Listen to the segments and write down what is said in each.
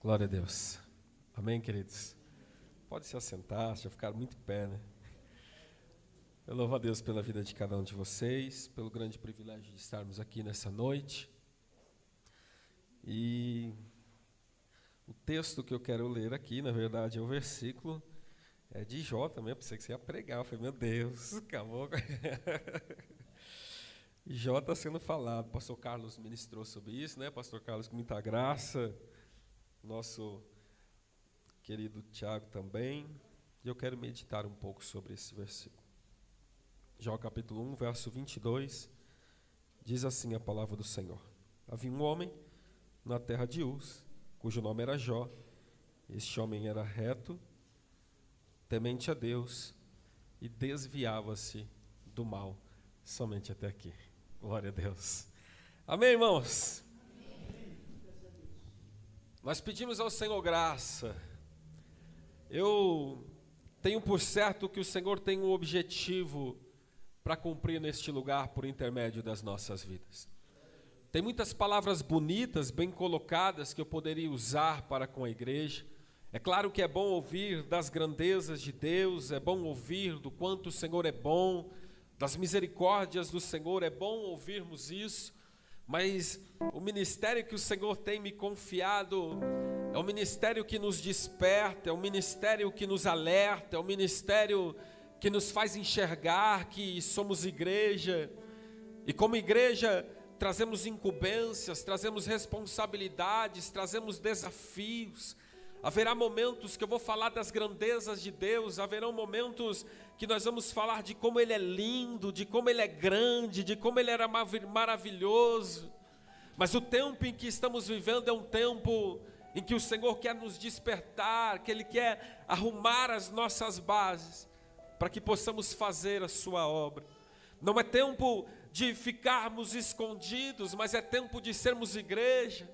Glória a Deus. Amém, queridos? Pode se assentar, já ficaram muito pé, né? Eu louvo a Deus pela vida de cada um de vocês, pelo grande privilégio de estarmos aqui nessa noite. E o texto que eu quero ler aqui, na verdade, é o versículo é de Jó também. Eu pensei que você ia pregar. Eu falei, meu Deus, acabou. Jó está sendo falado. Pastor Carlos ministrou sobre isso, né? Pastor Carlos, com muita graça nosso querido Tiago também. E eu quero meditar um pouco sobre esse versículo. Jó capítulo 1, verso 22, diz assim a palavra do Senhor. Havia um homem na terra de Uz, cujo nome era Jó. Este homem era reto, temente a Deus e desviava-se do mal somente até aqui. Glória a Deus. Amém, irmãos? Nós pedimos ao Senhor graça. Eu tenho por certo que o Senhor tem um objetivo para cumprir neste lugar por intermédio das nossas vidas. Tem muitas palavras bonitas, bem colocadas, que eu poderia usar para com a igreja. É claro que é bom ouvir das grandezas de Deus, é bom ouvir do quanto o Senhor é bom, das misericórdias do Senhor, é bom ouvirmos isso. Mas o ministério que o Senhor tem me confiado é um ministério que nos desperta, é um ministério que nos alerta, é um ministério que nos faz enxergar que somos igreja. E como igreja, trazemos incumbências, trazemos responsabilidades, trazemos desafios. Haverá momentos que eu vou falar das grandezas de Deus, haverão momentos que nós vamos falar de como Ele é lindo, de como Ele é grande, de como Ele era maravilhoso. Mas o tempo em que estamos vivendo é um tempo em que o Senhor quer nos despertar, que Ele quer arrumar as nossas bases, para que possamos fazer a Sua obra. Não é tempo de ficarmos escondidos, mas é tempo de sermos igreja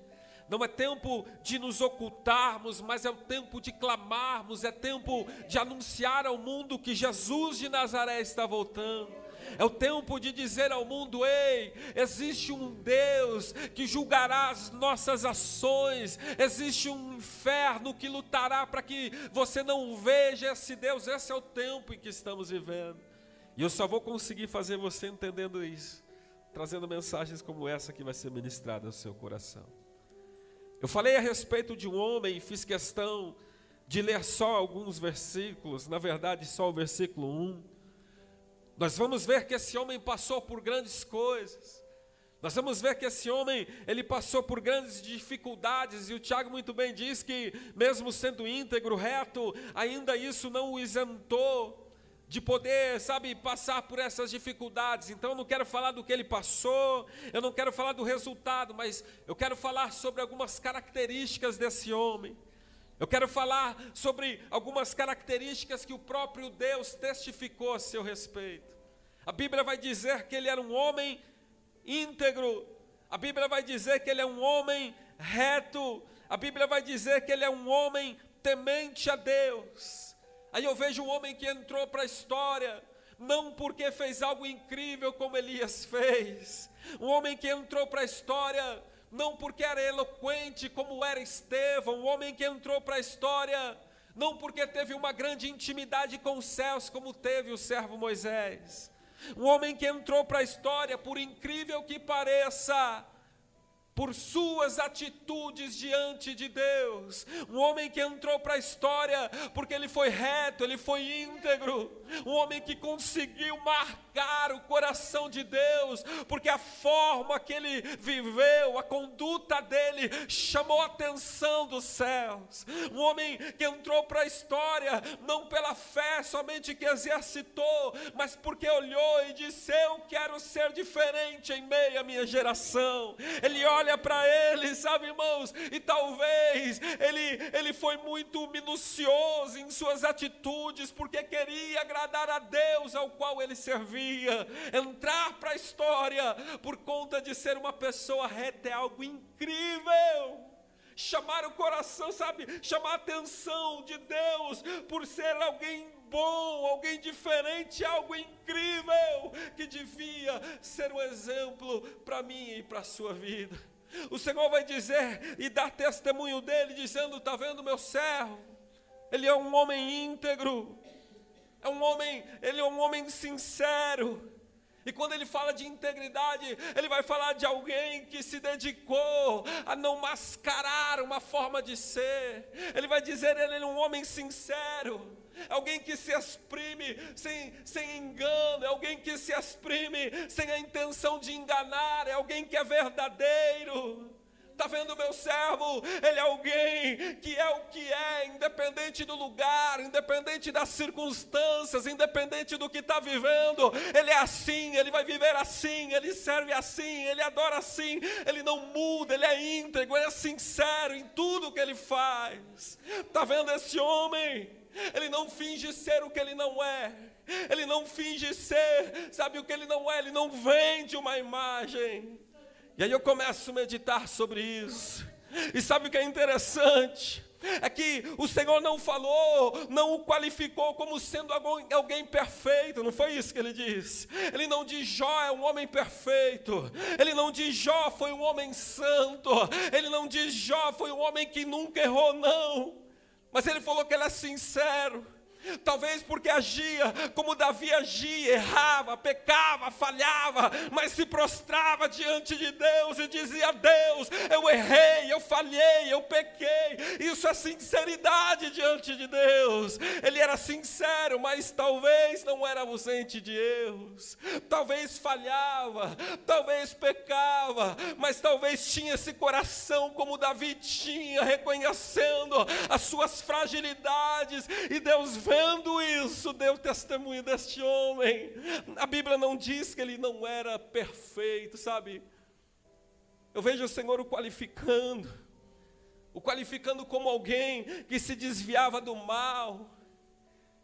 não é tempo de nos ocultarmos, mas é o tempo de clamarmos, é tempo de anunciar ao mundo que Jesus de Nazaré está voltando. É o tempo de dizer ao mundo: ei, existe um Deus que julgará as nossas ações, existe um inferno que lutará para que você não veja esse Deus. Esse é o tempo em que estamos vivendo. E eu só vou conseguir fazer você entendendo isso, trazendo mensagens como essa que vai ser ministrada ao seu coração. Eu falei a respeito de um homem fiz questão de ler só alguns versículos, na verdade, só o versículo 1. Nós vamos ver que esse homem passou por grandes coisas. Nós vamos ver que esse homem, ele passou por grandes dificuldades, e o Tiago muito bem diz que, mesmo sendo íntegro, reto, ainda isso não o isentou de poder, sabe, passar por essas dificuldades. Então eu não quero falar do que ele passou, eu não quero falar do resultado, mas eu quero falar sobre algumas características desse homem. Eu quero falar sobre algumas características que o próprio Deus testificou a seu respeito. A Bíblia vai dizer que ele era um homem íntegro, a Bíblia vai dizer que ele é um homem reto, a Bíblia vai dizer que ele é um homem temente a Deus. Aí eu vejo um homem que entrou para a história, não porque fez algo incrível como Elias fez, um homem que entrou para a história, não porque era eloquente como era Estevão, um homem que entrou para a história, não porque teve uma grande intimidade com os céus como teve o servo Moisés, um homem que entrou para a história, por incrível que pareça, por suas atitudes diante de Deus. Um homem que entrou para a história porque ele foi reto, ele foi íntegro. Um homem que conseguiu marcar o coração de Deus, porque a forma que ele viveu, a conduta dele chamou a atenção dos céus. Um homem que entrou para a história não pela fé somente que exercitou, mas porque olhou e disse: Eu quero ser diferente em meio à minha geração. Ele olha olha para ele, sabe, irmãos, e talvez ele, ele foi muito minucioso em suas atitudes, porque queria agradar a Deus ao qual ele servia, entrar para a história por conta de ser uma pessoa reta é algo incrível chamar o coração, sabe? Chamar a atenção de Deus por ser alguém bom, alguém diferente, algo incrível que devia ser um exemplo para mim e para a sua vida. O Senhor vai dizer e dar testemunho dele, dizendo: Está vendo meu servo? Ele é um homem íntegro, é um homem, ele é um homem sincero. E quando ele fala de integridade, ele vai falar de alguém que se dedicou a não mascarar uma forma de ser. Ele vai dizer ele é um homem sincero. Alguém que se exprime sem, sem engano, é alguém que se exprime sem a intenção de enganar, é alguém que é verdadeiro. Está vendo meu servo? Ele é alguém que é o que é, independente do lugar, independente das circunstâncias, independente do que está vivendo. Ele é assim, ele vai viver assim, ele serve assim, ele adora assim, ele não muda, ele é íntegro, ele é sincero em tudo que ele faz. Está vendo esse homem? Ele não finge ser o que ele não é. Ele não finge ser, sabe o que ele não é? Ele não vende uma imagem. E aí eu começo a meditar sobre isso. E sabe o que é interessante? É que o Senhor não falou, não o qualificou como sendo alguém perfeito, não foi isso que ele disse. Ele não diz Jó é um homem perfeito, ele não diz Jó foi um homem santo, ele não diz Jó foi um homem que nunca errou, não. Mas ele falou que ele é sincero. Talvez porque agia como Davi agia, errava, pecava, falhava, mas se prostrava diante de Deus e dizia: Deus, eu errei, eu falhei, eu pequei. Isso é sinceridade diante de Deus. Ele era sincero, mas talvez não era ausente de Deus. Talvez falhava, talvez pecava, mas talvez tinha esse coração como Davi tinha, reconhecendo as suas fragilidades e Deus veio vendo isso, deu testemunho deste homem. A Bíblia não diz que ele não era perfeito, sabe? Eu vejo o Senhor o qualificando, o qualificando como alguém que se desviava do mal.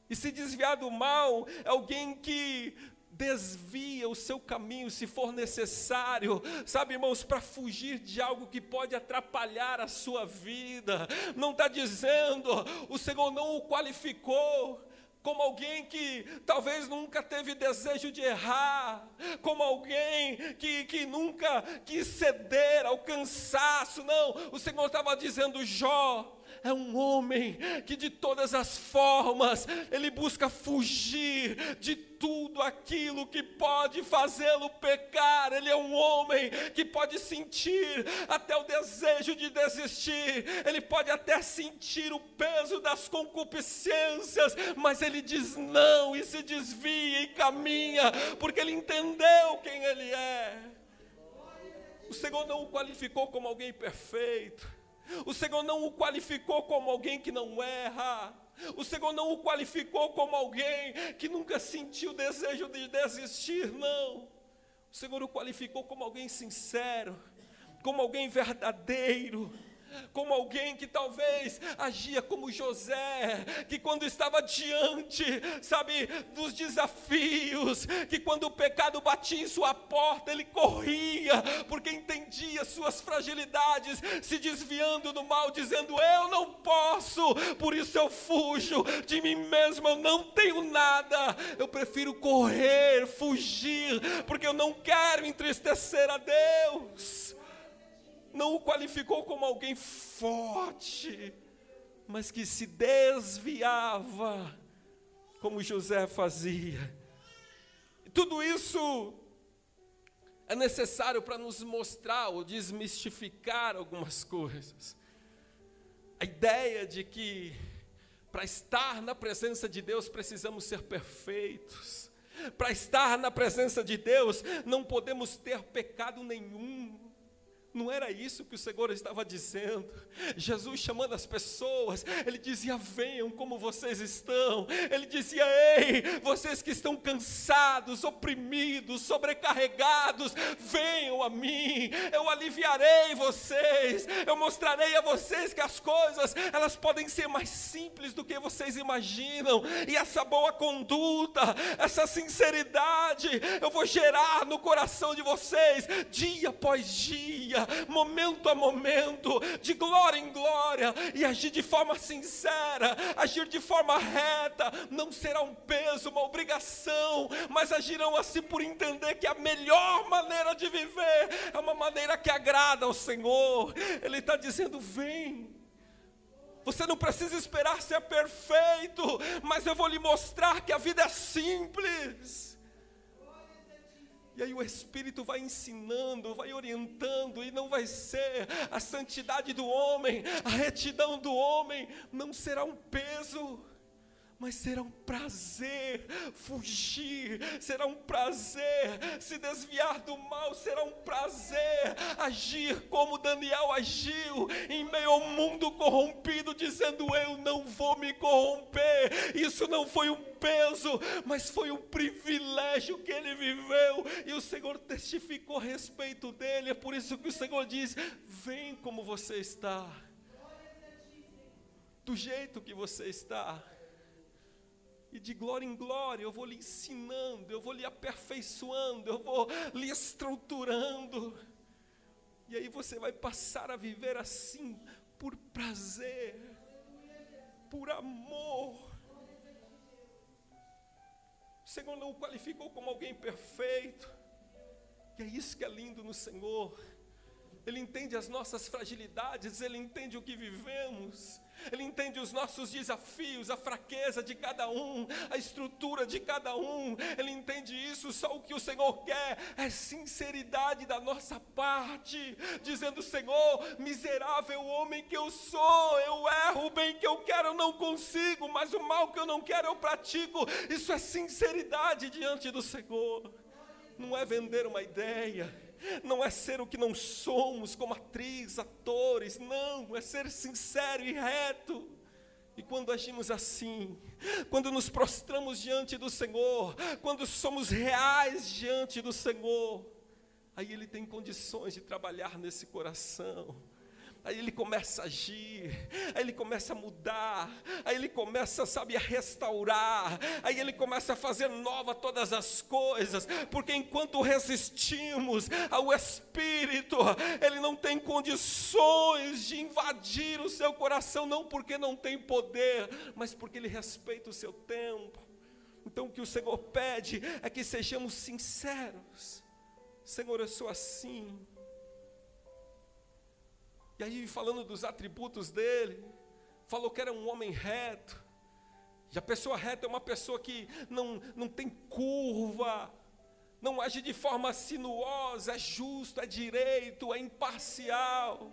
E se desviar do mal é alguém que desvia o seu caminho se for necessário, sabe, irmãos, para fugir de algo que pode atrapalhar a sua vida. Não está dizendo, o Senhor não o qualificou como alguém que talvez nunca teve desejo de errar, como alguém que, que nunca quis ceder ao cansaço, não, o Senhor estava dizendo, Jó, é um homem que de todas as formas ele busca fugir de tudo aquilo que pode fazê-lo pecar. Ele é um homem que pode sentir até o desejo de desistir, ele pode até sentir o peso das concupiscências, mas ele diz não e se desvia e caminha, porque ele entendeu quem ele é. O Senhor não o qualificou como alguém perfeito. O Senhor não o qualificou como alguém que não erra. O Senhor não o qualificou como alguém que nunca sentiu desejo de desistir, não. O Senhor o qualificou como alguém sincero, como alguém verdadeiro como alguém que talvez agia como José, que quando estava diante, sabe, dos desafios, que quando o pecado batia em sua porta, ele corria, porque entendia suas fragilidades, se desviando do mal, dizendo: Eu não posso, por isso eu fujo de mim mesmo, eu não tenho nada, eu prefiro correr, fugir, porque eu não quero entristecer a Deus não o qualificou como alguém forte, mas que se desviava, como José fazia. Tudo isso é necessário para nos mostrar ou desmistificar algumas coisas. A ideia de que para estar na presença de Deus precisamos ser perfeitos. Para estar na presença de Deus não podemos ter pecado nenhum. Não era isso que o Senhor estava dizendo. Jesus chamando as pessoas, ele dizia: Venham como vocês estão. Ele dizia: Ei, vocês que estão cansados, oprimidos, sobrecarregados, venham a mim. Eu aliviarei vocês. Eu mostrarei a vocês que as coisas elas podem ser mais simples do que vocês imaginam. E essa boa conduta, essa sinceridade, eu vou gerar no coração de vocês dia após dia momento a momento, de glória em glória, e agir de forma sincera, agir de forma reta, não será um peso, uma obrigação, mas agirão assim por entender que a melhor maneira de viver é uma maneira que agrada ao Senhor. Ele está dizendo: vem. Você não precisa esperar ser perfeito, mas eu vou lhe mostrar que a vida é simples. E aí o Espírito vai ensinando, vai orientando, e não vai ser a santidade do homem, a retidão do homem, não será um peso mas será um prazer fugir, será um prazer se desviar do mal, será um prazer agir como Daniel agiu em meio ao mundo corrompido, dizendo: Eu não vou me corromper. Isso não foi um peso, mas foi um privilégio que ele viveu, e o Senhor testificou a respeito dele. É por isso que o Senhor diz: Vem como você está, do jeito que você está e de glória em glória eu vou lhe ensinando, eu vou lhe aperfeiçoando, eu vou lhe estruturando. E aí você vai passar a viver assim, por prazer, por amor. O Senhor não o qualificou como alguém perfeito, e é isso que é lindo no Senhor. Ele entende as nossas fragilidades, Ele entende o que vivemos, Ele entende os nossos desafios, a fraqueza de cada um, a estrutura de cada um, Ele entende isso. Só o que o Senhor quer é sinceridade da nossa parte, dizendo: Senhor, miserável homem que eu sou, eu erro, o bem que eu quero eu não consigo, mas o mal que eu não quero eu pratico. Isso é sinceridade diante do Senhor, não é vender uma ideia não é ser o que não somos, como atriz, atores, não, é ser sincero e reto. E quando agimos assim, quando nos prostramos diante do Senhor, quando somos reais diante do Senhor, aí Ele tem condições de trabalhar nesse coração Aí ele começa a agir, aí ele começa a mudar, aí ele começa, sabe, a restaurar, aí ele começa a fazer nova todas as coisas, porque enquanto resistimos ao Espírito, ele não tem condições de invadir o seu coração, não porque não tem poder, mas porque ele respeita o seu tempo. Então o que o Senhor pede é que sejamos sinceros. Senhor, eu sou assim. E aí, falando dos atributos dele, falou que era um homem reto. E a pessoa reta é uma pessoa que não, não tem curva, não age de forma sinuosa, é justo, é direito, é imparcial.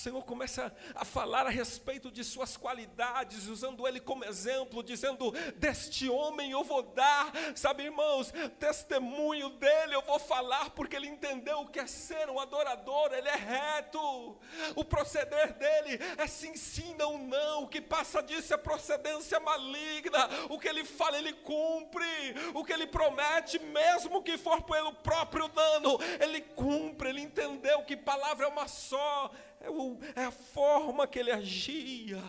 Senhor começa a falar a respeito de suas qualidades, usando ele como exemplo, dizendo: Deste homem eu vou dar, sabe, irmãos, testemunho dele eu vou falar, porque ele entendeu o que é ser um adorador, ele é reto, o proceder dele é sim, sim, não, não, o que passa disso é procedência maligna, o que ele fala, ele cumpre, o que ele promete, mesmo que for pelo próprio dano, ele cumpre, ele entendeu que palavra é uma só é, o, é a forma que ele agia.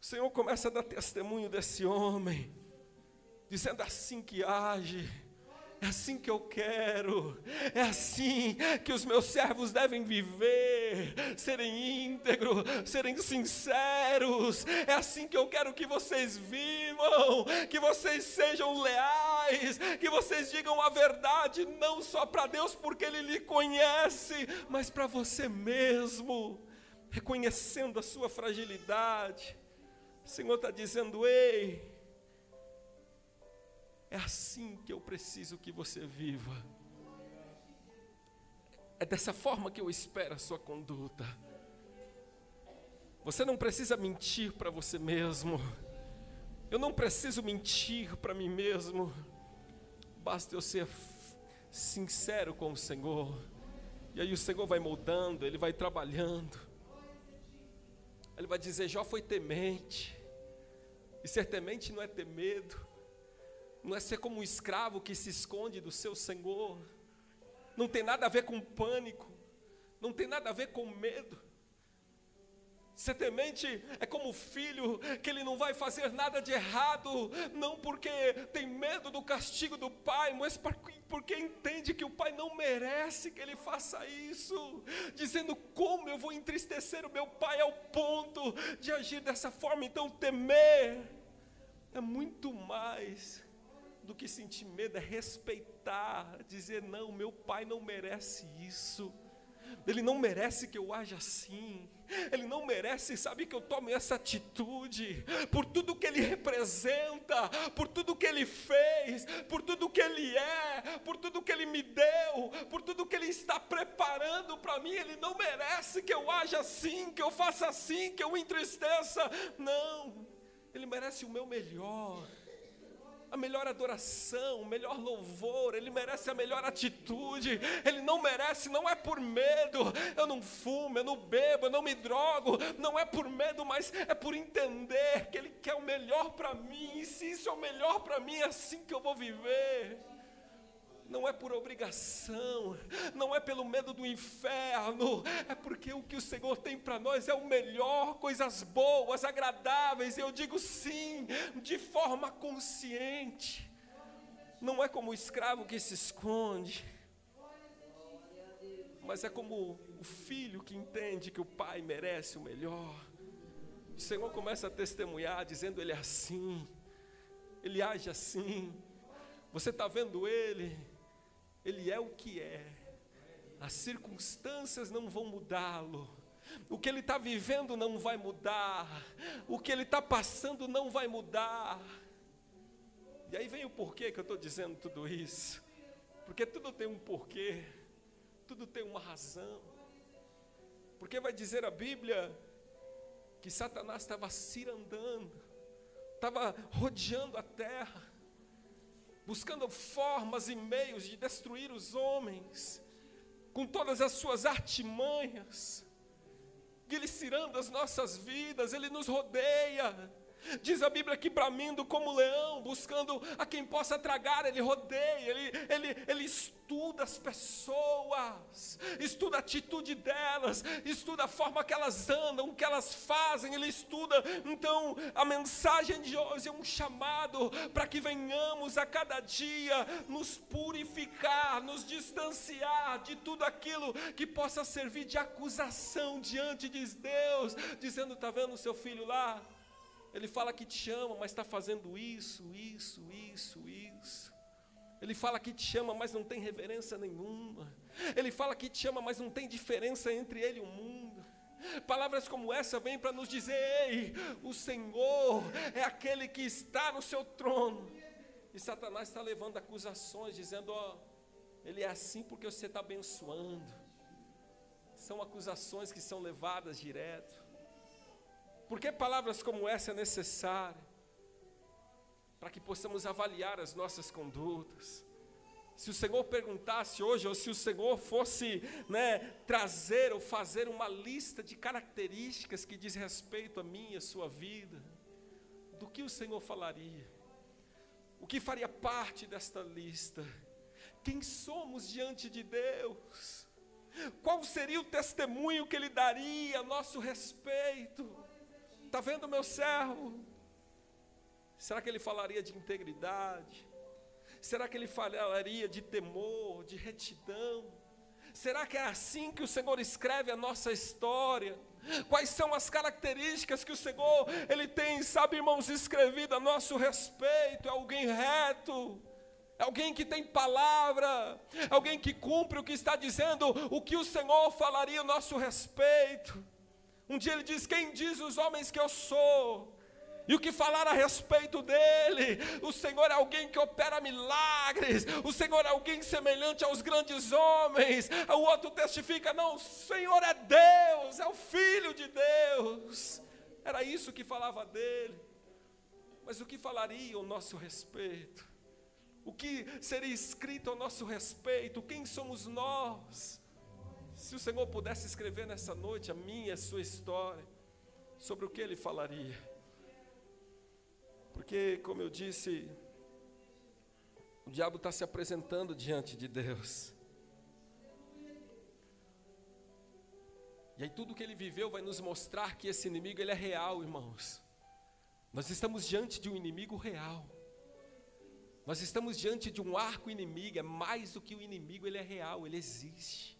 O Senhor começa a dar testemunho desse homem, dizendo assim que age. É assim que eu quero, é assim que os meus servos devem viver, serem íntegros, serem sinceros. É assim que eu quero que vocês vivam, que vocês sejam leais, que vocês digam a verdade, não só para Deus, porque Ele lhe conhece, mas para você mesmo, reconhecendo a sua fragilidade. O Senhor está dizendo: ei é assim que eu preciso que você viva. É dessa forma que eu espero a sua conduta. Você não precisa mentir para você mesmo. Eu não preciso mentir para mim mesmo. Basta eu ser sincero com o Senhor. E aí o Senhor vai moldando, Ele vai trabalhando. Ele vai dizer: Jó foi temente. E ser temente não é ter medo não é ser como um escravo que se esconde do seu senhor, não tem nada a ver com pânico, não tem nada a ver com medo. Ser temente é como o filho, que ele não vai fazer nada de errado, não porque tem medo do castigo do pai, mas porque entende que o pai não merece que ele faça isso, dizendo como eu vou entristecer o meu pai ao ponto de agir dessa forma. Então, temer é muito mais do que sentir medo, é respeitar, dizer: não, meu pai não merece isso. Ele não merece que eu haja assim. Ele não merece, sabe, que eu tome essa atitude, por tudo que ele representa, por tudo que ele fez, por tudo que ele é, por tudo que ele me deu, por tudo que ele está preparando para mim. Ele não merece que eu haja assim, que eu faça assim, que eu entristeça. Não, ele merece o meu melhor a melhor adoração, o melhor louvor, ele merece a melhor atitude, ele não merece, não é por medo, eu não fumo, eu não bebo, eu não me drogo, não é por medo, mas é por entender que ele quer o melhor para mim, e se isso é o melhor para mim, é assim que eu vou viver não é por obrigação, não é pelo medo do inferno, é porque o que o Senhor tem para nós é o melhor, coisas boas, agradáveis. Eu digo sim, de forma consciente. Não é como o escravo que se esconde, mas é como o filho que entende que o pai merece o melhor. O Senhor começa a testemunhar, dizendo: Ele é assim, Ele age assim. Você está vendo Ele, ele é o que é. As circunstâncias não vão mudá-lo. O que ele está vivendo não vai mudar. O que ele está passando não vai mudar. E aí vem o porquê que eu estou dizendo tudo isso. Porque tudo tem um porquê. Tudo tem uma razão. Porque vai dizer a Bíblia que Satanás estava cirandando, estava rodeando a terra buscando formas e meios de destruir os homens, com todas as suas artimanhas, glicerando as nossas vidas, Ele nos rodeia, Diz a Bíblia que bramindo como leão, buscando a quem possa tragar, ele rodeia, ele, ele, ele estuda as pessoas, estuda a atitude delas, estuda a forma que elas andam, o que elas fazem, ele estuda. Então, a mensagem de hoje é um chamado para que venhamos a cada dia nos purificar, nos distanciar de tudo aquilo que possa servir de acusação diante de Deus, dizendo: está vendo o seu filho lá? Ele fala que te ama, mas está fazendo isso, isso, isso, isso. Ele fala que te ama, mas não tem reverência nenhuma. Ele fala que te ama, mas não tem diferença entre ele e o mundo. Palavras como essa vêm para nos dizer: Ei, o Senhor é aquele que está no seu trono. E Satanás está levando acusações, dizendo: Ó, ele é assim porque você está abençoando. São acusações que são levadas direto. Por que palavras como essa é necessária? Para que possamos avaliar as nossas condutas. Se o Senhor perguntasse hoje, ou se o Senhor fosse né, trazer ou fazer uma lista de características que diz respeito a mim e a sua vida, do que o Senhor falaria? O que faria parte desta lista? Quem somos diante de Deus? Qual seria o testemunho que Ele daria a nosso respeito? Está vendo meu servo? Será que ele falaria de integridade? Será que ele falaria de temor, de retidão? Será que é assim que o Senhor escreve a nossa história? Quais são as características que o Senhor ele tem, sabe, irmãos, escrevido a nosso respeito? É alguém reto, é alguém que tem palavra, é alguém que cumpre o que está dizendo, o que o Senhor falaria a nosso respeito. Um dia ele diz: Quem diz os homens que eu sou? E o que falar a respeito dele? O Senhor é alguém que opera milagres, o Senhor é alguém semelhante aos grandes homens. O outro testifica: não, o Senhor é Deus, é o Filho de Deus. Era isso que falava dele. Mas o que falaria ao nosso respeito? O que seria escrito ao nosso respeito? Quem somos nós? Se o Senhor pudesse escrever nessa noite a minha e a sua história, sobre o que ele falaria? Porque, como eu disse, o diabo está se apresentando diante de Deus. E aí tudo que ele viveu vai nos mostrar que esse inimigo ele é real, irmãos. Nós estamos diante de um inimigo real. Nós estamos diante de um arco inimigo, é mais do que o inimigo, ele é real, ele existe.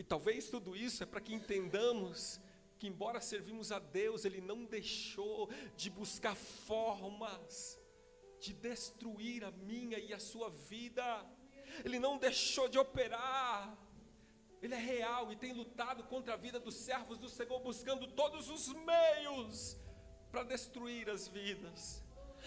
E talvez tudo isso é para que entendamos que, embora servimos a Deus, Ele não deixou de buscar formas de destruir a minha e a sua vida, Ele não deixou de operar ele é real e tem lutado contra a vida dos servos do Senhor, buscando todos os meios para destruir as vidas.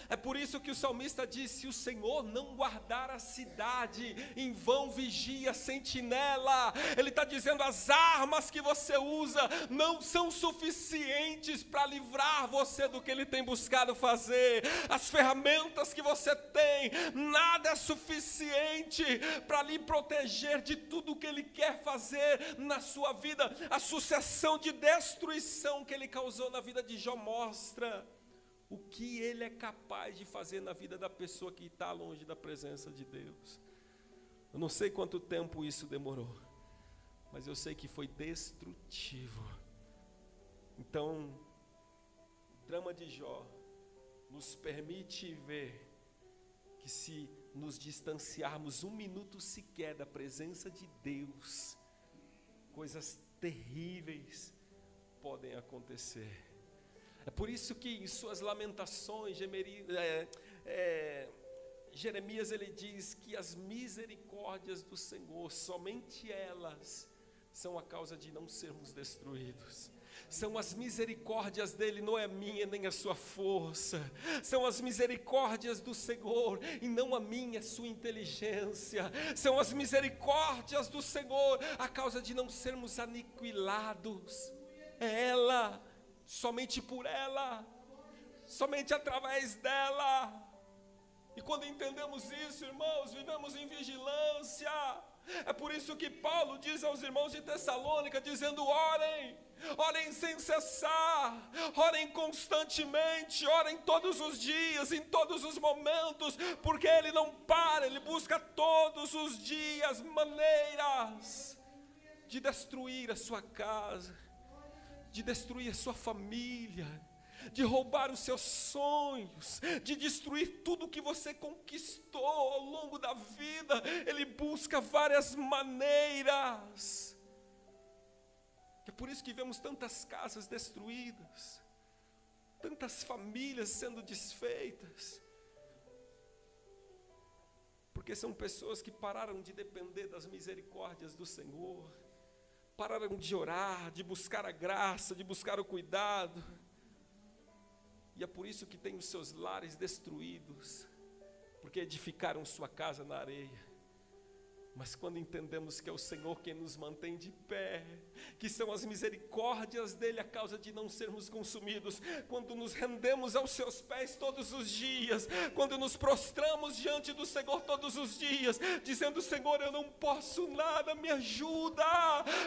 É por isso que o salmista disse: se o Senhor não guardar a cidade, em vão vigia a sentinela. Ele está dizendo: as armas que você usa não são suficientes para livrar você do que ele tem buscado fazer. As ferramentas que você tem, nada é suficiente para lhe proteger de tudo que ele quer fazer na sua vida. A sucessão de destruição que ele causou na vida de Jó mostra o que ele é capaz de fazer na vida da pessoa que está longe da presença de Deus. Eu não sei quanto tempo isso demorou, mas eu sei que foi destrutivo. Então, o drama de Jó nos permite ver que se nos distanciarmos um minuto sequer da presença de Deus, coisas terríveis podem acontecer. É por isso que em suas lamentações, é, é, Jeremias ele diz que as misericórdias do Senhor, somente elas, são a causa de não sermos destruídos. São as misericórdias dele, não é minha nem a sua força. São as misericórdias do Senhor e não a minha, a sua inteligência. São as misericórdias do Senhor, a causa de não sermos aniquilados. É ela somente por ela, somente através dela. E quando entendemos isso, irmãos, vivemos em vigilância. É por isso que Paulo diz aos irmãos de Tessalônica, dizendo: orem, orem sem cessar, orem constantemente, orem todos os dias, em todos os momentos, porque Ele não para, Ele busca todos os dias maneiras de destruir a sua casa, de destruir a sua família, de roubar os seus sonhos, de destruir tudo que você conquistou ao longo da vida. Ele busca várias maneiras. É por isso que vemos tantas casas destruídas, tantas famílias sendo desfeitas. Porque são pessoas que pararam de depender das misericórdias do Senhor pararam de orar, de buscar a graça, de buscar o cuidado. E é por isso que tem os seus lares destruídos, porque edificaram sua casa na areia. Mas quando entendemos que é o Senhor quem nos mantém de pé, que são as misericórdias dele a causa de não sermos consumidos, quando nos rendemos aos seus pés todos os dias, quando nos prostramos diante do Senhor todos os dias, dizendo: Senhor, eu não posso nada, me ajuda,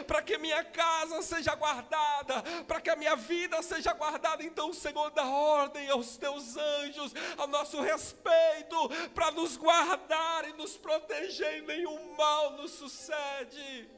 para que minha casa seja guardada, para que a minha vida seja guardada. Então, Senhor dá ordem aos teus anjos, ao nosso respeito, para nos guardar e nos proteger em nenhum mal nos sucede.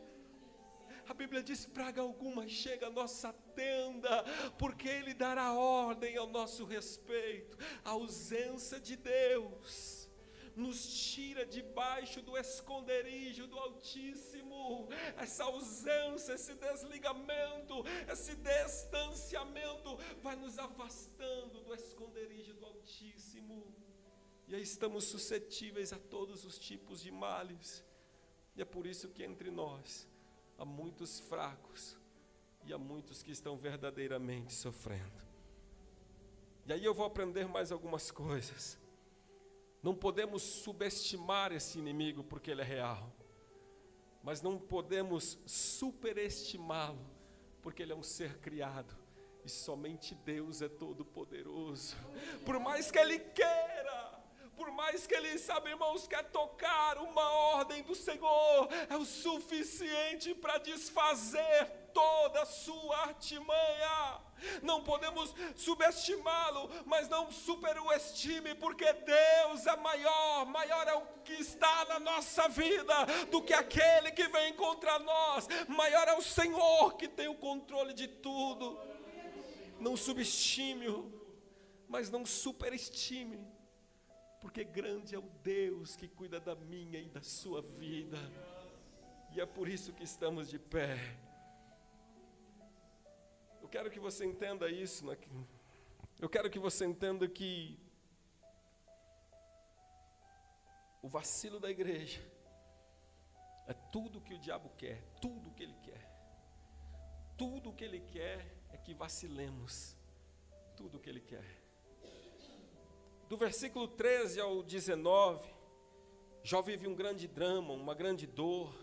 A Bíblia diz: praga alguma chega à nossa tenda, porque Ele dará ordem ao nosso respeito. A ausência de Deus nos tira debaixo do esconderijo do Altíssimo. Essa ausência, esse desligamento, esse distanciamento vai nos afastando do esconderijo do Altíssimo. E aí estamos suscetíveis a todos os tipos de males. E é por isso que entre nós há muitos fracos e há muitos que estão verdadeiramente sofrendo. E aí eu vou aprender mais algumas coisas. Não podemos subestimar esse inimigo porque ele é real, mas não podemos superestimá-lo porque ele é um ser criado e somente Deus é todo poderoso. Por mais que ele queira, por mais que ele, sabe, irmãos, quer tocar uma ordem do Senhor, é o suficiente para desfazer toda a sua artimanha. Não podemos subestimá-lo, mas não superestime, porque Deus é maior, maior é o que está na nossa vida do que aquele que vem contra nós, maior é o Senhor que tem o controle de tudo. Não subestime-o, mas não superestime, porque grande é o Deus que cuida da minha e da sua vida, e é por isso que estamos de pé quero que você entenda isso. Né? Eu quero que você entenda que o vacilo da igreja é tudo que o diabo quer, tudo que ele quer. Tudo que ele quer é que vacilemos. Tudo que ele quer. Do versículo 13 ao 19, Jó vive um grande drama, uma grande dor.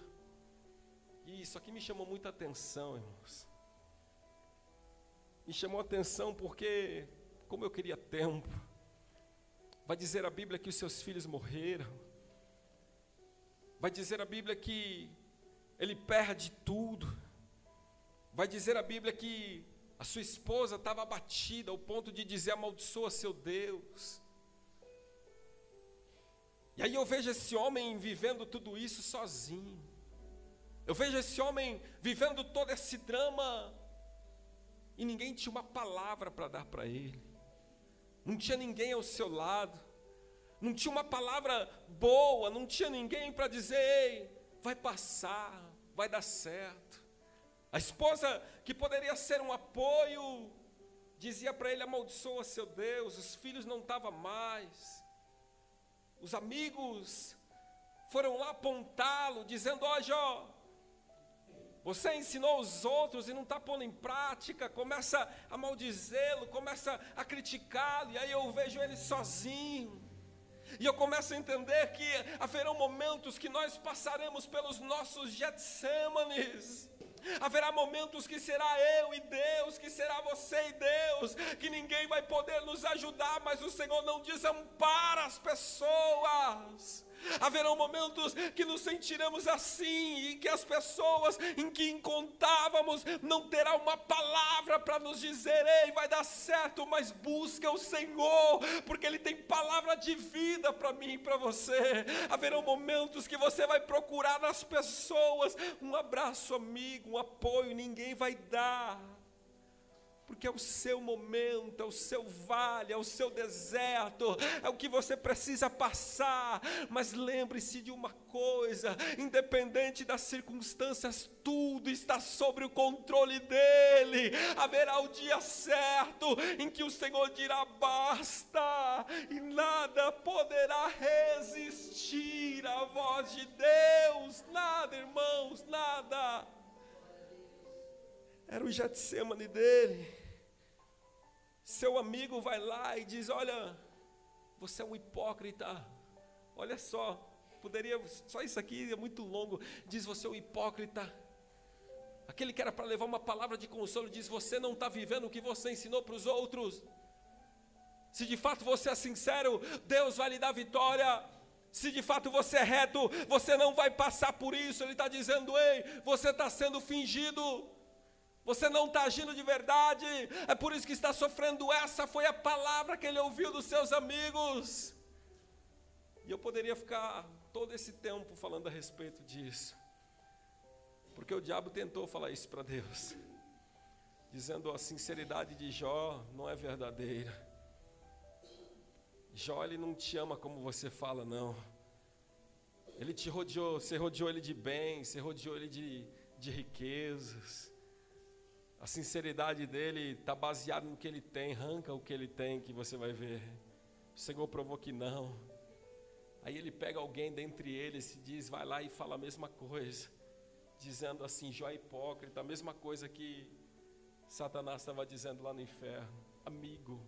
E isso aqui me chamou muita atenção, irmãos me chamou atenção porque, como eu queria tempo, vai dizer a Bíblia que os seus filhos morreram, vai dizer a Bíblia que ele perde tudo, vai dizer a Bíblia que a sua esposa estava abatida ao ponto de dizer amaldiçoa seu Deus. E aí eu vejo esse homem vivendo tudo isso sozinho. Eu vejo esse homem vivendo todo esse drama e ninguém tinha uma palavra para dar para ele, não tinha ninguém ao seu lado, não tinha uma palavra boa, não tinha ninguém para dizer: ei, vai passar, vai dar certo. A esposa, que poderia ser um apoio, dizia para ele: amaldiçoa seu Deus, os filhos não estavam mais, os amigos foram lá apontá-lo, dizendo: ó, oh, Jó, você ensinou os outros e não está pondo em prática, começa a maldizê-lo, começa a criticá-lo, e aí eu vejo ele sozinho. E eu começo a entender que haverão momentos que nós passaremos pelos nossos Getsêmanes. Haverá momentos que será eu e Deus, que será você e Deus, que ninguém vai poder nos ajudar, mas o Senhor não desampara as pessoas. Haverão momentos que nos sentiremos assim e que as pessoas em que encontrávamos não terá uma palavra para nos dizer, ei, vai dar certo, mas busca o Senhor, porque Ele tem palavra de vida para mim e para você. Haverão momentos que você vai procurar nas pessoas um abraço amigo, um apoio, ninguém vai dar porque é o seu momento, é o seu vale, é o seu deserto, é o que você precisa passar. Mas lembre-se de uma coisa: independente das circunstâncias, tudo está sobre o controle dEle. Haverá o dia certo em que o Senhor dirá basta, e nada poderá resistir à voz de Deus, nada, irmãos, nada. Era o Getsemane dele. Seu amigo vai lá e diz: Olha, você é um hipócrita. Olha só, poderia, só isso aqui é muito longo. Diz: Você é um hipócrita. Aquele que era para levar uma palavra de consolo diz: Você não está vivendo o que você ensinou para os outros. Se de fato você é sincero, Deus vai lhe dar vitória. Se de fato você é reto, você não vai passar por isso. Ele está dizendo: Ei, você está sendo fingido você não está agindo de verdade, é por isso que está sofrendo. Essa foi a palavra que ele ouviu dos seus amigos. E eu poderia ficar todo esse tempo falando a respeito disso, porque o diabo tentou falar isso para Deus, dizendo a sinceridade de Jó não é verdadeira. Jó ele não te ama como você fala, não. Ele te rodeou, você rodeou ele de bens, você rodeou ele de, de riquezas. A sinceridade dele está baseada no que ele tem, arranca o que ele tem, que você vai ver. O Senhor provou que não. Aí ele pega alguém dentre eles e diz, vai lá e fala a mesma coisa, dizendo assim, Jó é hipócrita, a mesma coisa que Satanás estava dizendo lá no inferno, amigo.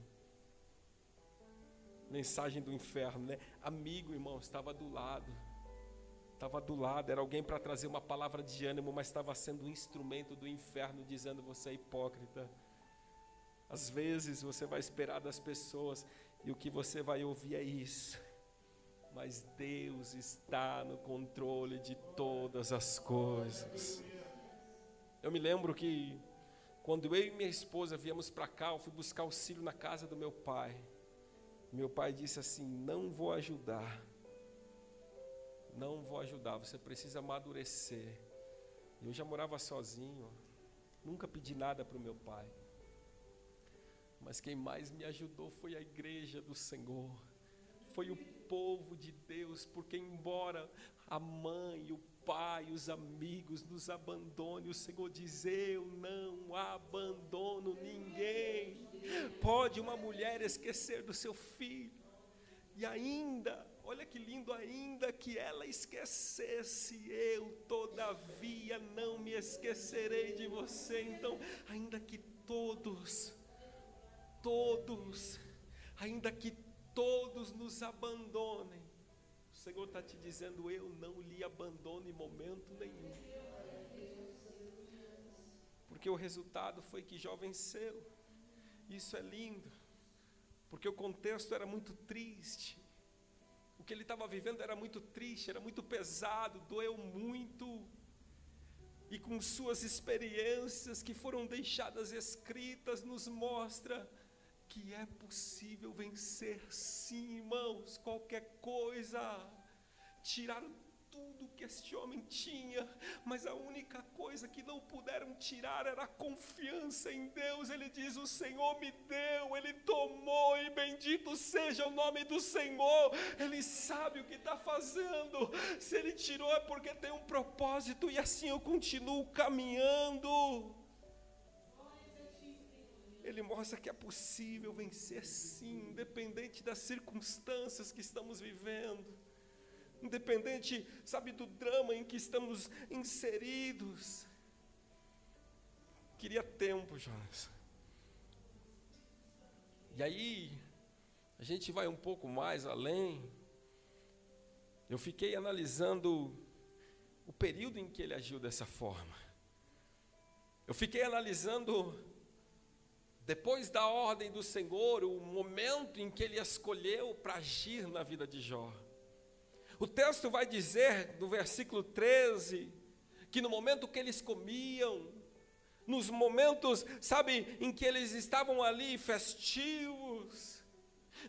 Mensagem do inferno, né? Amigo, irmão, estava do lado estava do lado, era alguém para trazer uma palavra de ânimo, mas estava sendo um instrumento do inferno dizendo você é hipócrita. Às vezes você vai esperar das pessoas e o que você vai ouvir é isso. Mas Deus está no controle de todas as coisas. Eu me lembro que quando eu e minha esposa viemos para cá, eu fui buscar auxílio na casa do meu pai. Meu pai disse assim: Não vou ajudar. Não vou ajudar, você precisa amadurecer. Eu já morava sozinho, nunca pedi nada para o meu pai. Mas quem mais me ajudou foi a igreja do Senhor, foi o povo de Deus, porque embora a mãe, o pai, os amigos nos abandonem, o Senhor diz: Eu não abandono ninguém. Pode uma mulher esquecer do seu filho, e ainda, olha que lindo, ainda que ela esquecesse, eu todavia não me esquecerei de você. Então, ainda que todos, todos, ainda que todos nos abandonem, o Senhor está te dizendo: Eu não lhe abandono em momento nenhum. Porque o resultado foi que Jó venceu. Isso é lindo, porque o contexto era muito triste. Que ele estava vivendo era muito triste, era muito pesado, doeu muito. E com suas experiências que foram deixadas escritas, nos mostra que é possível vencer, sim, irmãos, qualquer coisa. Tiraram tudo que este homem tinha, mas a única coisa que não puderam tirar era a confiança em Deus. Ele diz: O Senhor me deu, Ele tomou, e bendito seja o nome do Senhor. Ele sabe o que está fazendo. Se Ele tirou é porque tem um propósito, e assim eu continuo caminhando. Ele mostra que é possível vencer sim, independente das circunstâncias que estamos vivendo, independente, sabe, do drama em que estamos inseridos. Queria tempo, Jonas. E aí, a gente vai um pouco mais além. Eu fiquei analisando o período em que ele agiu dessa forma. Eu fiquei analisando depois da ordem do Senhor, o momento em que ele escolheu para agir na vida de Jó. O texto vai dizer, no versículo 13, que no momento que eles comiam, nos momentos, sabe, em que eles estavam ali festivos,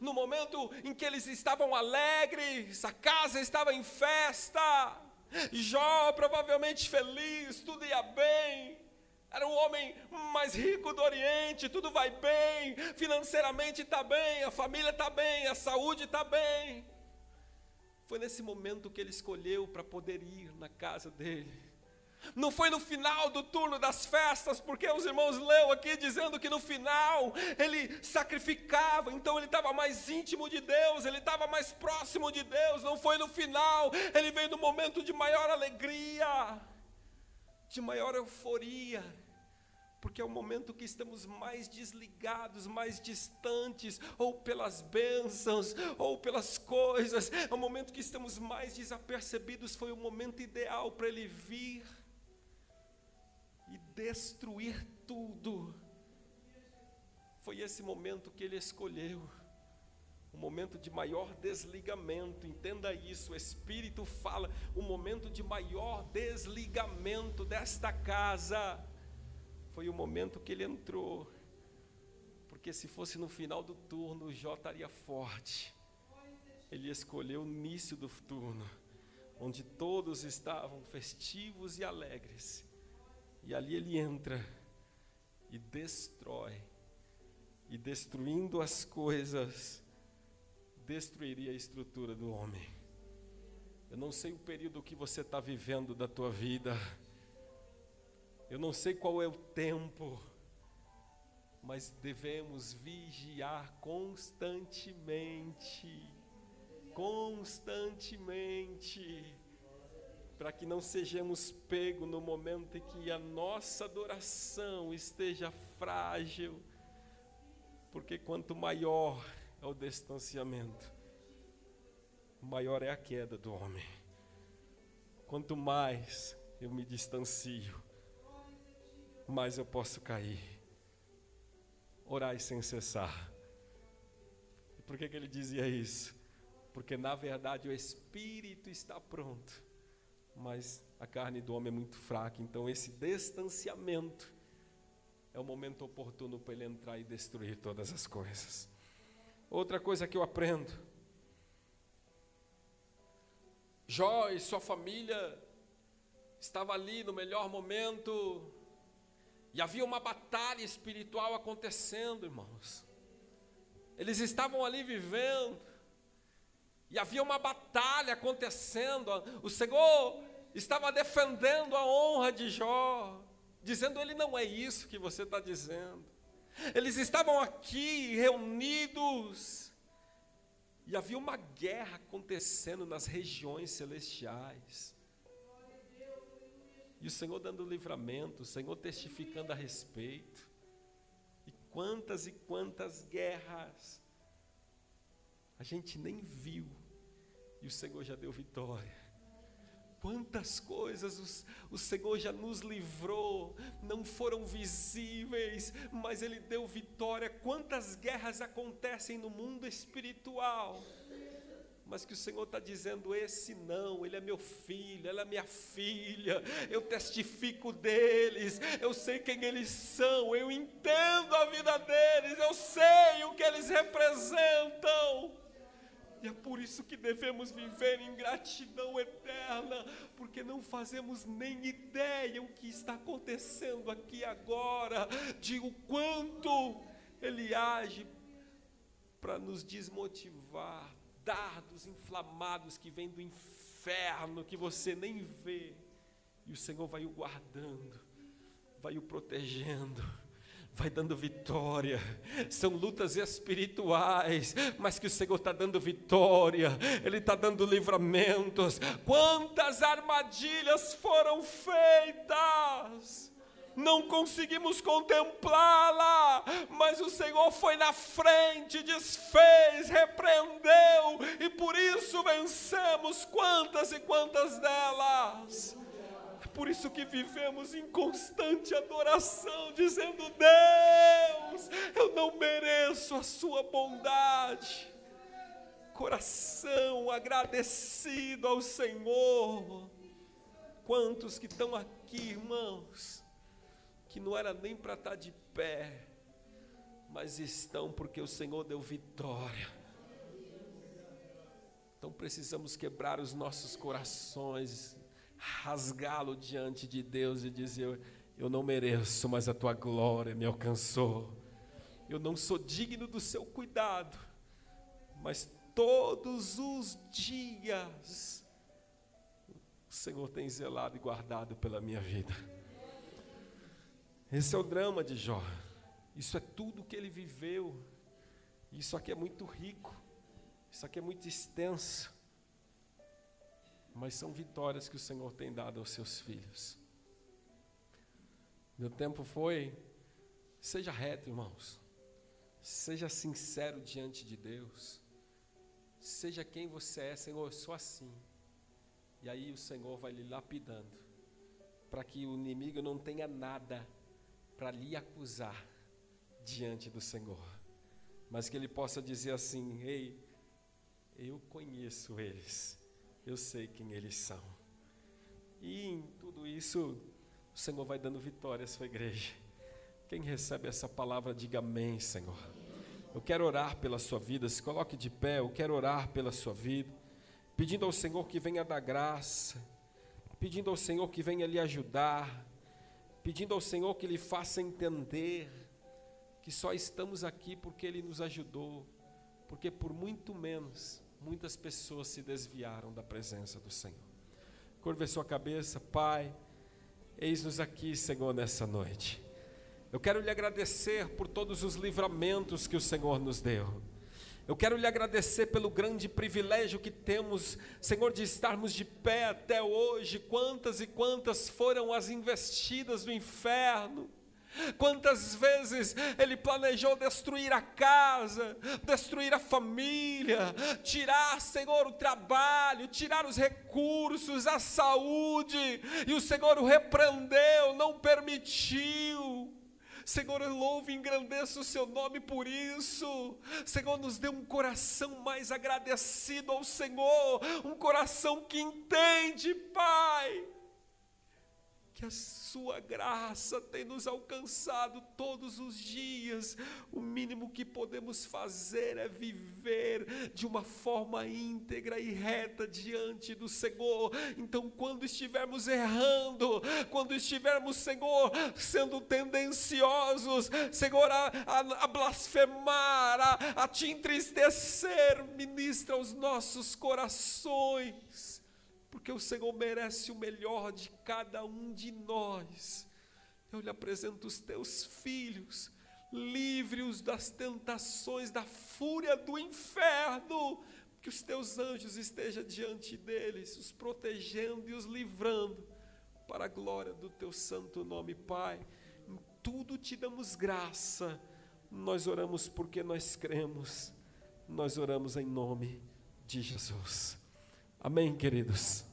no momento em que eles estavam alegres, a casa estava em festa, Jó provavelmente feliz, tudo ia bem, era o homem mais rico do Oriente, tudo vai bem, financeiramente está bem, a família está bem, a saúde está bem. Foi nesse momento que ele escolheu para poder ir na casa dele. Não foi no final do turno das festas, porque os irmãos leu aqui dizendo que no final ele sacrificava, então ele estava mais íntimo de Deus, ele estava mais próximo de Deus. Não foi no final, ele veio no momento de maior alegria de maior euforia, porque é o momento que estamos mais desligados, mais distantes, ou pelas bênçãos, ou pelas coisas, é o momento que estamos mais desapercebidos. Foi o momento ideal para ele vir e destruir tudo. Foi esse momento que ele escolheu. Um momento de maior desligamento, entenda isso, o Espírito fala, o momento de maior desligamento desta casa foi o momento que ele entrou, porque se fosse no final do turno, Jó estaria forte, ele escolheu o início do turno, onde todos estavam festivos e alegres, e ali ele entra e destrói, e destruindo as coisas, destruiria a estrutura do homem. Eu não sei o período que você está vivendo da tua vida. Eu não sei qual é o tempo, mas devemos vigiar constantemente, constantemente, para que não sejamos pegos no momento em que a nossa adoração esteja frágil, porque quanto maior é o distanciamento, maior é a queda do homem. Quanto mais eu me distancio, mais eu posso cair. Orai sem cessar. E por que, que ele dizia isso? Porque na verdade o espírito está pronto, mas a carne do homem é muito fraca, então esse distanciamento é o momento oportuno para ele entrar e destruir todas as coisas. Outra coisa que eu aprendo: Jó e sua família estava ali no melhor momento, e havia uma batalha espiritual acontecendo, irmãos. Eles estavam ali vivendo, e havia uma batalha acontecendo. O Senhor estava defendendo a honra de Jó, dizendo: Ele não é isso que você está dizendo. Eles estavam aqui reunidos, e havia uma guerra acontecendo nas regiões celestiais. E o Senhor dando livramento, o Senhor testificando a respeito. E quantas e quantas guerras a gente nem viu, e o Senhor já deu vitória. Quantas coisas o, o, Senhor já nos livrou, não foram visíveis, mas Ele deu vitória. Quantas guerras acontecem no mundo espiritual, mas que o Senhor está dizendo: esse não, ele é meu filho, ela é minha filha, eu testifico deles, eu sei quem eles são, eu entendo a vida deles, eu sei o que eles representam. E é por isso que devemos viver em gratidão eterna, porque não fazemos nem ideia o que está acontecendo aqui agora, de o quanto Ele age para nos desmotivar, dardos inflamados que vêm do inferno, que você nem vê, e o Senhor vai o guardando, vai o protegendo vai dando vitória. São lutas espirituais, mas que o Senhor está dando vitória, Ele está dando livramentos. Quantas armadilhas foram feitas! Não conseguimos contemplá-la, mas o Senhor foi na frente, desfez, repreendeu, e por isso vencemos quantas e quantas delas por isso que vivemos em constante adoração, dizendo: Deus, eu não mereço a Sua bondade. Coração agradecido ao Senhor. Quantos que estão aqui, irmãos, que não era nem para estar tá de pé, mas estão porque o Senhor deu vitória. Então precisamos quebrar os nossos corações, rasgá-lo diante de Deus e dizer: Eu não mereço, mas a tua glória me alcançou. Eu não sou digno do seu cuidado, mas todos os dias o Senhor tem zelado e guardado pela minha vida. Esse é o drama de Jó. Isso é tudo que ele viveu. Isso aqui é muito rico. Isso aqui é muito extenso mas são vitórias que o Senhor tem dado aos seus filhos. Meu tempo foi, seja reto, irmãos, seja sincero diante de Deus, seja quem você é, Senhor, eu sou assim. E aí o Senhor vai lhe lapidando, para que o inimigo não tenha nada para lhe acusar diante do Senhor, mas que ele possa dizer assim: Ei, eu conheço eles eu sei quem eles são. E em tudo isso, o Senhor vai dando vitória à sua igreja. Quem recebe essa palavra, diga amém, Senhor. Eu quero orar pela sua vida, se coloque de pé, eu quero orar pela sua vida, pedindo ao Senhor que venha dar graça, pedindo ao Senhor que venha lhe ajudar, pedindo ao Senhor que lhe faça entender que só estamos aqui porque Ele nos ajudou, porque por muito menos muitas pessoas se desviaram da presença do Senhor. Curva sua cabeça, Pai, eis-nos aqui, Senhor, nessa noite. Eu quero lhe agradecer por todos os livramentos que o Senhor nos deu. Eu quero lhe agradecer pelo grande privilégio que temos, Senhor, de estarmos de pé até hoje. Quantas e quantas foram as investidas do inferno Quantas vezes ele planejou destruir a casa, destruir a família, tirar, Senhor, o trabalho, tirar os recursos, a saúde, e o Senhor o repreendeu, não permitiu. Senhor, eu louvo e engrandeço o seu nome por isso. Senhor, nos dê um coração mais agradecido ao Senhor, um coração que entende, Pai que a Sua graça tem nos alcançado todos os dias. O mínimo que podemos fazer é viver de uma forma íntegra e reta diante do Senhor. Então, quando estivermos errando, quando estivermos, Senhor, sendo tendenciosos, Senhor, a, a, a blasfemar, a, a te entristecer, ministra os nossos corações porque o Senhor merece o melhor de cada um de nós. Eu lhe apresento os teus filhos, livre-os das tentações, da fúria do inferno, que os teus anjos estejam diante deles, os protegendo e os livrando, para a glória do teu santo nome, Pai. Em tudo te damos graça, nós oramos porque nós cremos, nós oramos em nome de Jesus. Amém, queridos?